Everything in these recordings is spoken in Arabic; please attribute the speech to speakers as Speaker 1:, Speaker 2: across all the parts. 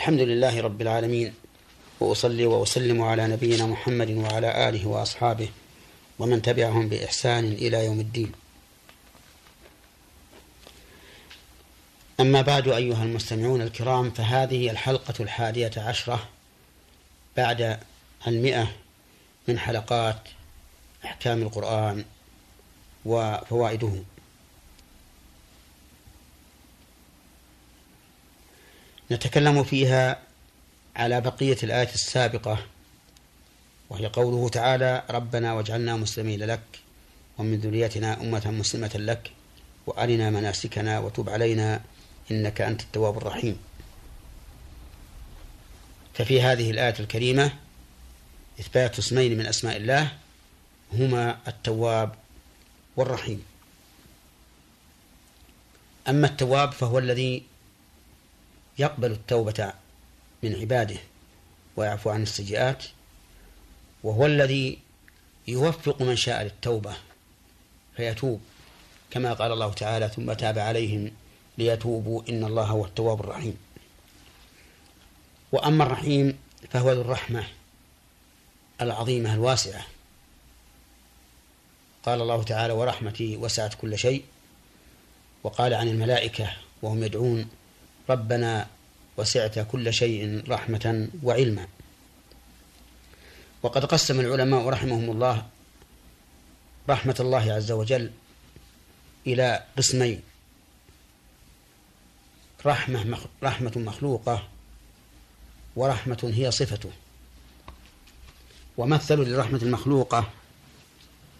Speaker 1: الحمد لله رب العالمين وأصلي وأسلم على نبينا محمد وعلى آله وأصحابه ومن تبعهم بإحسان إلى يوم الدين. أما بعد أيها المستمعون الكرام فهذه الحلقة الحادية عشرة بعد المئة من حلقات أحكام القرآن وفوائده. نتكلم فيها على بقية الآية السابقة وهي قوله تعالى ربنا واجعلنا مسلمين لك ومن ذريتنا أمة مسلمة لك وأرنا مناسكنا وتب علينا إنك أنت التواب الرحيم. ففي هذه الآية الكريمة إثبات اسمين من أسماء الله هما التواب والرحيم. أما التواب فهو الذي يقبل التوبة من عباده ويعفو عن السيئات وهو الذي يوفق من شاء للتوبة فيتوب كما قال الله تعالى ثم تاب عليهم ليتوبوا إن الله هو التواب الرحيم وأما الرحيم فهو ذو الرحمة العظيمة الواسعة. قال الله تعالى ورحمتي وسعت كل شيء وقال عن الملائكة وهم يدعون ربنا وسعت كل شيء رحمة وعلما. وقد قسم العلماء رحمهم الله رحمة الله عز وجل إلى قسمين رحمة رحمة مخلوقة ورحمة هي صفته. ومثلوا للرحمة المخلوقة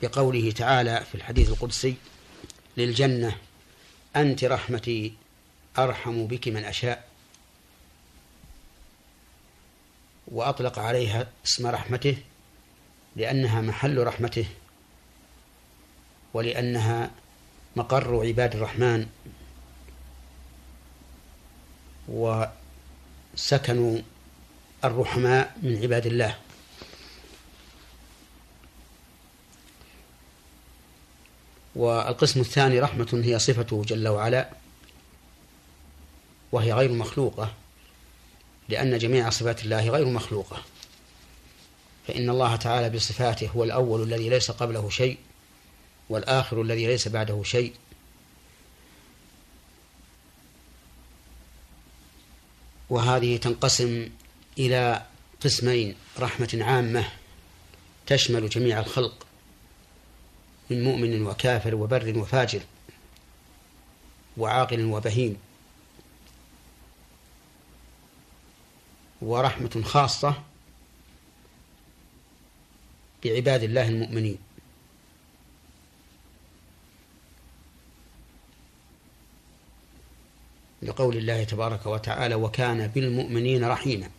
Speaker 1: بقوله تعالى في الحديث القدسي للجنة أنت رحمتي أرحم بك من أشاء. وأطلق عليها اسم رحمته لأنها محل رحمته ولأنها مقر عباد الرحمن. وسكنوا الرحماء من عباد الله. والقسم الثاني رحمة هي صفته جل وعلا. وهي غير مخلوقة لأن جميع صفات الله غير مخلوقة. فإن الله تعالى بصفاته هو الأول الذي ليس قبله شيء والآخر الذي ليس بعده شيء. وهذه تنقسم إلى قسمين رحمة عامة تشمل جميع الخلق من مؤمن وكافر وبر وفاجر وعاقل وبهيم ورحمة خاصة بعباد الله المؤمنين. لقول الله تبارك وتعالى وكان بالمؤمنين رحيما.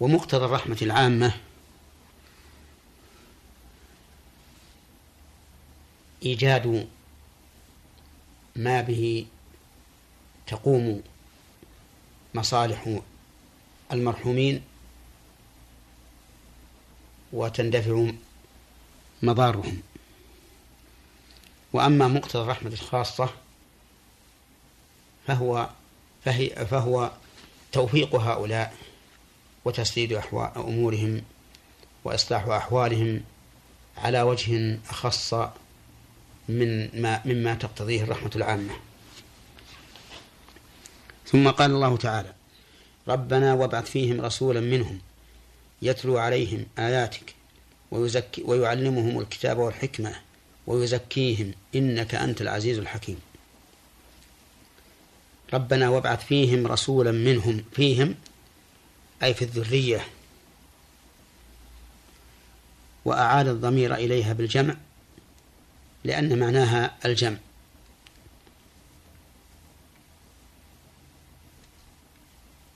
Speaker 1: ومقتضى الرحمة العامة إيجاد ما به تقوم مصالح المرحومين وتندفع مضارهم. وأما مقتضى الرحمة الخاصة فهو فهي فهو توفيق هؤلاء وتسديد أمورهم وإصلاح أحوالهم على وجه أخص من ما مما تقتضيه الرحمة العامة. ثم قال الله تعالى ربنا وابعث فيهم رسولا منهم يتلو عليهم آياتك ويزكي ويعلمهم الكتاب والحكمة ويزكيهم إنك أنت العزيز الحكيم. ربنا وابعث فيهم رسولا منهم فيهم أي في الذرية. وأعاد الضمير إليها بالجمع لأن معناها الجمع.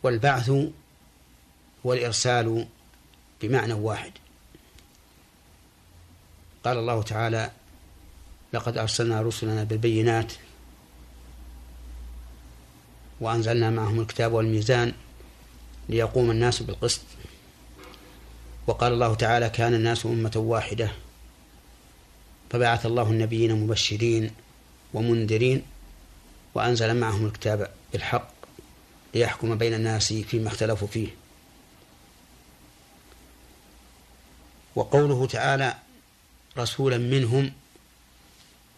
Speaker 1: والبعث والإرسال بمعنى واحد. قال الله تعالى لقد أرسلنا رسلنا بالبينات وأنزلنا معهم الكتاب والميزان ليقوم الناس بالقسط وقال الله تعالى كان الناس أمة واحدة فبعث الله النبيين مبشرين ومنذرين وأنزل معهم الكتاب بالحق. ليحكم بين الناس فيما اختلفوا فيه. وقوله تعالى رسولا منهم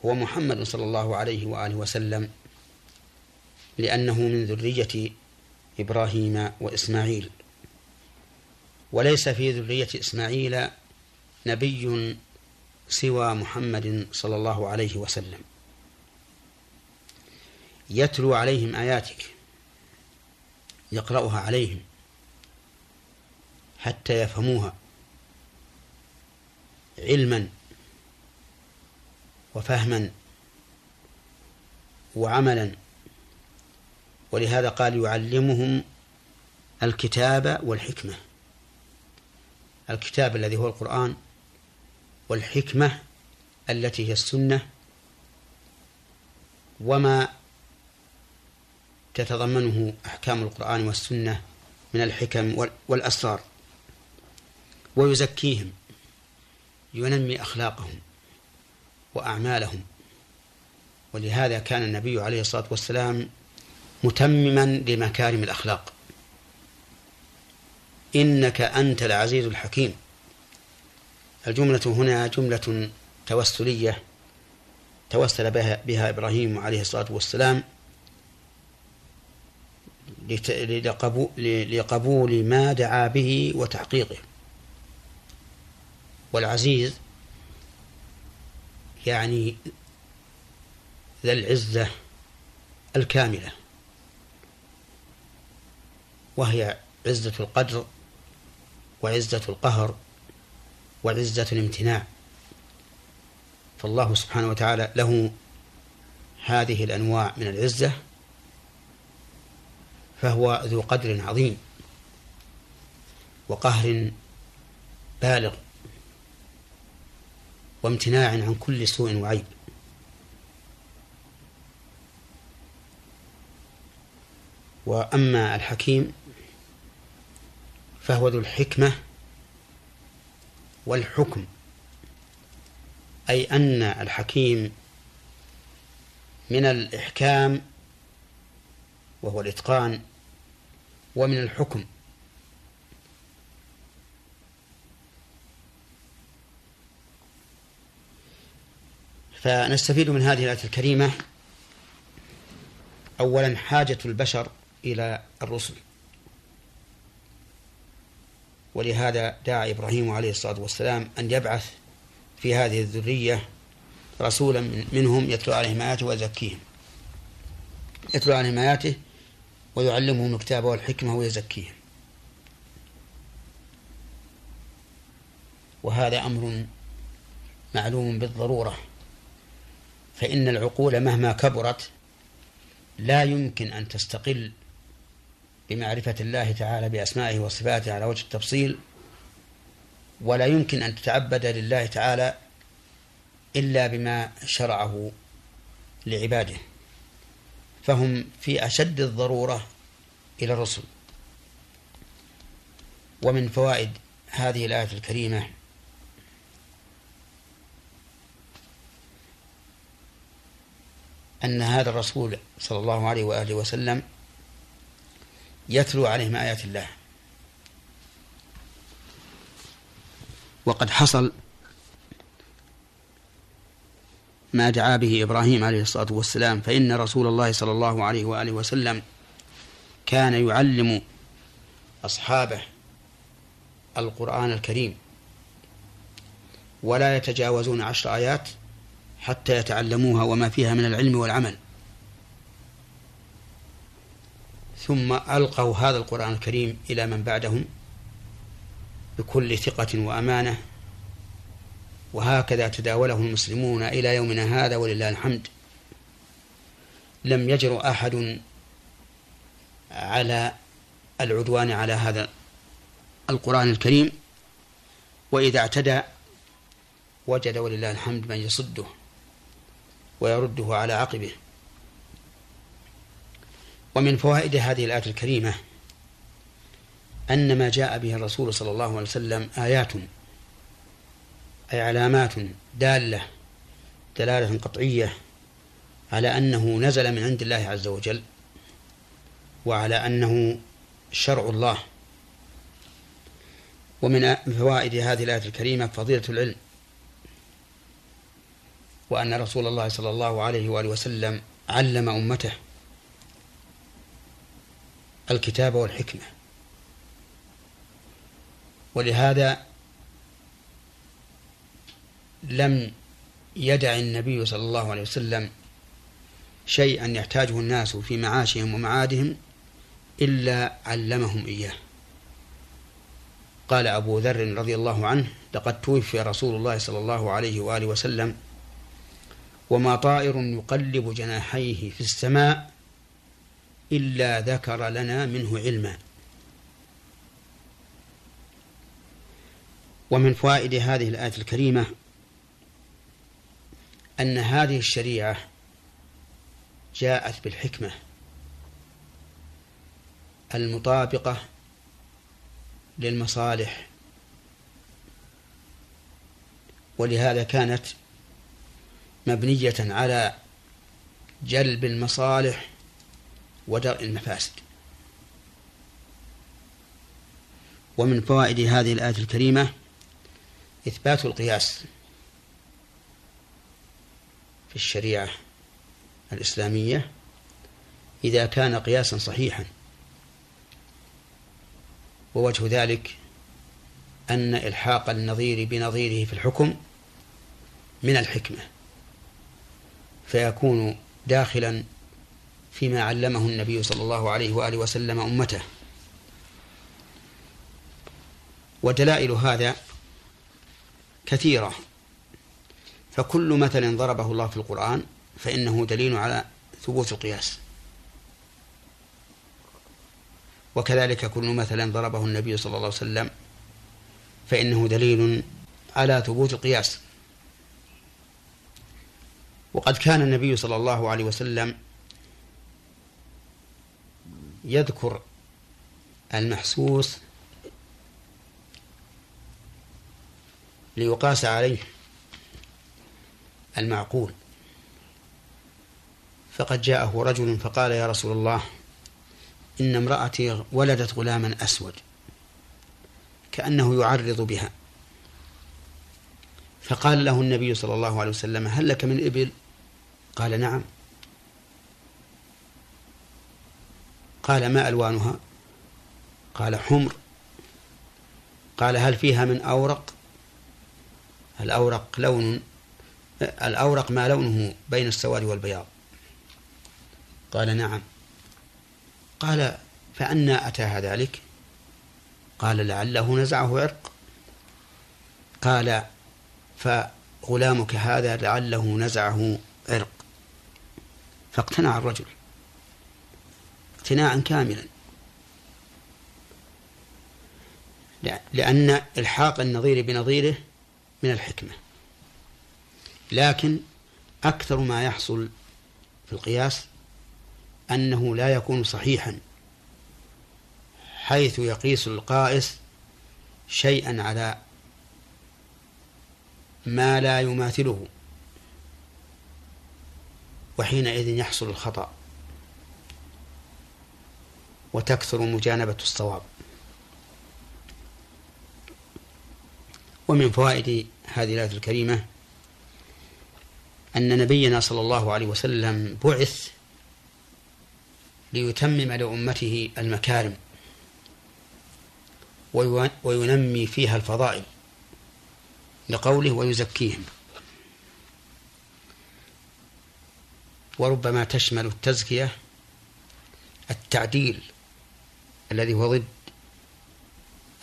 Speaker 1: هو محمد صلى الله عليه وآله وسلم لأنه من ذرية إبراهيم وإسماعيل. وليس في ذرية إسماعيل نبي سوى محمد صلى الله عليه وسلم. يتلو عليهم آياتك. يقرأها عليهم حتى يفهموها علما وفهما وعملا. ولهذا قال يعلمهم الكتاب والحكمة. الكتاب الذي هو القرآن والحكمة التي هي السنة. وما تتضمنه أحكام القرآن والسنة من الحكم والأسرار. ويزكيهم ينمي أخلاقهم وأعمالهم. ولهذا كان النبي عليه الصلاة والسلام متمما لمكارم الأخلاق. إنك أنت العزيز الحكيم. الجملة هنا جملة توسلية توسل بها, بها إبراهيم عليه الصلاة والسلام لقبول ما دعا به وتحقيقه. والعزيز يعني ذا العزة الكاملة. وهي عزة القدر وعزة القهر وعزة الامتناع. فالله سبحانه وتعالى له هذه الأنواع من العزة فهو ذو قدر عظيم وقهر بالغ وامتناع عن كل سوء وعيب. وأما الحكيم فهو ذو الحكمة والحكم أي أن الحكيم من الإحكام وهو الإتقان ومن الحكم. فنستفيد من هذه الآية الكريمة. أولا حاجة البشر إلى الرسل. ولهذا دعا إبراهيم عليه الصلاة والسلام أن يبعث في هذه الذرية رسولا منهم يتلو عليهم آياته ويزكيهم. يتلو عليهم آياته ويعلمهم الكتاب والحكمة ويزكيهم. وهذا أمر معلوم بالضرورة فإن العقول مهما كبرت لا يمكن أن تستقل بمعرفة الله تعالى بأسمائه وصفاته على وجه التفصيل ولا يمكن أن تتعبد لله تعالى إلا بما شرعه لعباده. فهم في أشد الضرورة إلى الرسل. ومن فوائد هذه الآية الكريمة أن هذا الرسول صلى الله عليه وآله وسلم يتلو عليهم آيات الله. وقد حصل ما دعا به إبراهيم عليه الصلاة والسلام فإن رسول الله صلى الله عليه وآله وسلم كان يعلم أصحابه القرآن الكريم ولا يتجاوزون عشر آيات حتى يتعلموها وما فيها من العلم والعمل. ثم ألقوا هذا القرآن الكريم إلى من بعدهم بكل ثقة وأمانة وهكذا تداوله المسلمون إلى يومنا هذا ولله الحمد. لم يجر أحد على العدوان على هذا القرآن الكريم وإذا اعتدى وجد ولله الحمد من يصده ويرده على عقبه. ومن فوائد هذه الآية الكريمة أن ما جاء به الرسول صلى الله عليه وسلم آيات أي علامات دالة دلالة قطعية على أنه نزل من عند الله عز وجل وعلى أنه شرع الله. ومن فوائد هذه الآية الكريمة فضيلة العلم وأن رسول الله صلى الله عليه وآله وسلم علم أمته الكتاب والحكمة. ولهذا لم يدع النبي صلى الله عليه وسلم شيئا يحتاجه الناس في معاشهم ومعادهم إلا علمهم إياه. قال أبو ذر رضي الله عنه لقد توفي رسول الله صلى الله عليه وآله وسلم وما طائر يقلب جناحيه في السماء إلا ذكر لنا منه علما. ومن فوائد هذه الآية الكريمة أن هذه الشريعة جاءت بالحكمة المطابقة للمصالح ولهذا كانت مبنية على جلب المصالح ودرء المفاسد. ومن فوائد هذه الآية الكريمة إثبات القياس. في الشريعة الإسلامية إذا كان قياسا صحيحا. ووجه ذلك أن إلحاق النظير بنظيره في الحكم من الحكمة فيكون داخلا فيما علمه النبي صلى الله عليه وآله وسلم أمته. ودلائل هذا كثيرة. فكل مثل ضربه الله في القرآن فإنه دليل على ثبوت القياس. وكذلك كل مثل ضربه النبي صلى الله عليه وسلم فإنه دليل على ثبوت القياس. وقد كان النبي صلى الله عليه وسلم يذكر المحسوس ليقاس عليه. المعقول. فقد جاءه رجل فقال يا رسول الله إن امرأتي ولدت غلاما أسود كأنه يعرض بها. فقال له النبي صلى الله عليه وسلم هل لك من إبل؟ قال نعم. قال ما ألوانها؟ قال حمر. قال هل فيها من أورق؟ الأورق لون الأورق ما لونه بين السواد والبياض. قال نعم. قال فأنا أتاها ذلك؟ قال لعله نزعه عرق. قال فغلامك هذا لعله نزعه عرق. فاقتنع الرجل اقتناعا كاملا. لأن إلحاق النظير بنظيره من الحكمة. لكن أكثر ما يحصل في القياس أنه لا يكون صحيحا حيث يقيس القائس شيئا على ما لا يماثله وحينئذ يحصل الخطأ وتكثر مجانبة الصواب. ومن فوائد هذه الآية الكريمة أن نبينا صلى الله عليه وسلم بعث ليتمم لأمته المكارم وينمي فيها الفضائل لقوله ويزكيهم. وربما تشمل التزكية التعديل الذي هو ضد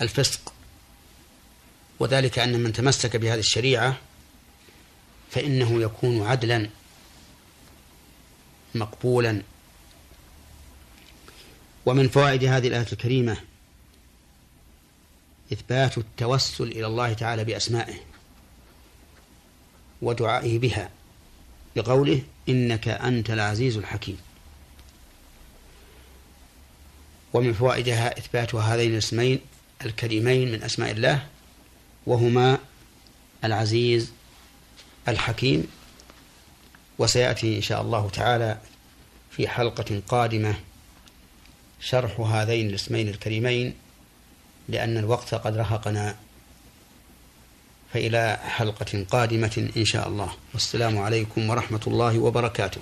Speaker 1: الفسق وذلك أن من تمسك بهذه الشريعة فإنه يكون عدلا مقبولا. ومن فوائد هذه الآية الكريمة إثبات التوسل إلى الله تعالى بأسمائه ودعائه بها بقوله إنك أنت العزيز الحكيم. ومن فوائدها إثبات هذين الاسمين الكريمين من أسماء الله وهما العزيز الحكيم وسيأتي إن شاء الله تعالى في حلقة قادمة شرح هذين الاسمين الكريمين لأن الوقت قد رهقنا. فإلى حلقة قادمة إن شاء الله. والسلام عليكم ورحمة الله وبركاته.